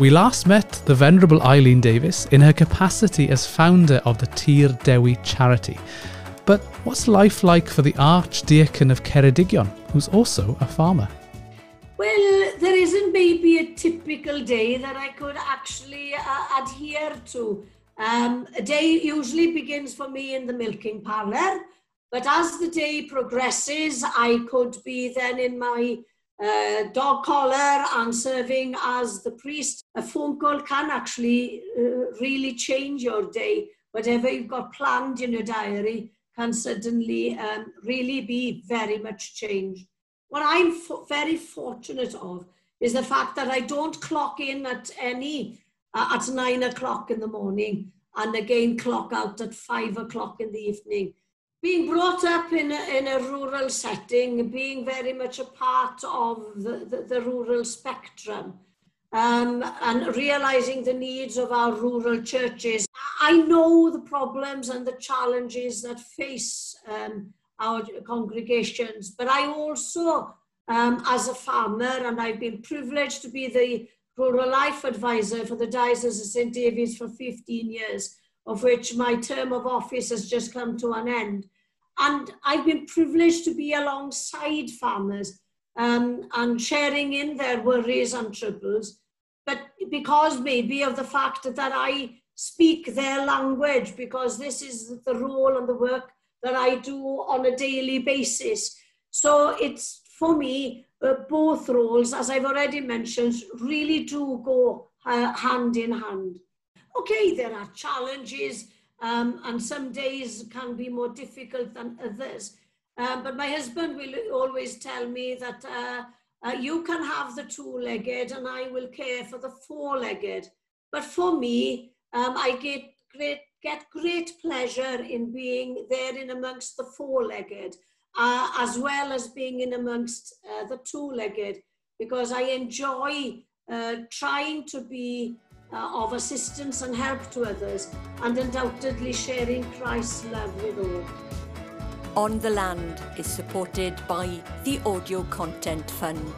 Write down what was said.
We last met the Venerable Eileen Davis in her capacity as founder of the Tir Dewi charity. But what's life like for the Archdeacon of Ceredigion, who's also a farmer? Well, there isn't maybe a typical day that I could actually uh, adhere to. Um, a day usually begins for me in the milking parlour, but as the day progresses, I could be then in my uh, dog collar and serving as the priest. A phone call can actually uh, really change your day. Whatever you've got planned in your diary can suddenly um, really be very much changed. What I'm fo very fortunate of is the fact that I don't clock in at any uh, at nine o'clock in the morning and again clock out at five o'clock in the evening. Being brought up in a, in a rural setting, being very much a part of the, the, the rural spectrum, um, and realizing the needs of our rural churches. I know the problems and the challenges that face um, our congregations, but I also, um, as a farmer, and I've been privileged to be the rural life advisor for the Diocese of St. David's for 15 years, of which my term of office has just come to an end. And I've been privileged to be alongside farmers um, and sharing in their worries and troubles. But because maybe of the fact that I speak their language, because this is the role and the work that I do on a daily basis. So it's for me, uh, both roles, as I've already mentioned, really do go uh, hand in hand. Okay, there are challenges um, and some days can be more difficult than others. Um, but my husband will always tell me that uh, uh, you can have the two-legged and I will care for the four-legged. But for me, um, I get great, get great pleasure in being there in amongst the four-legged, uh, as well as being in amongst uh, the two-legged, because I enjoy uh, trying to be uh, of assistance and help to others, and undoubtedly sharing Christ's love with all. On the Land is supported by the Audio Content Fund.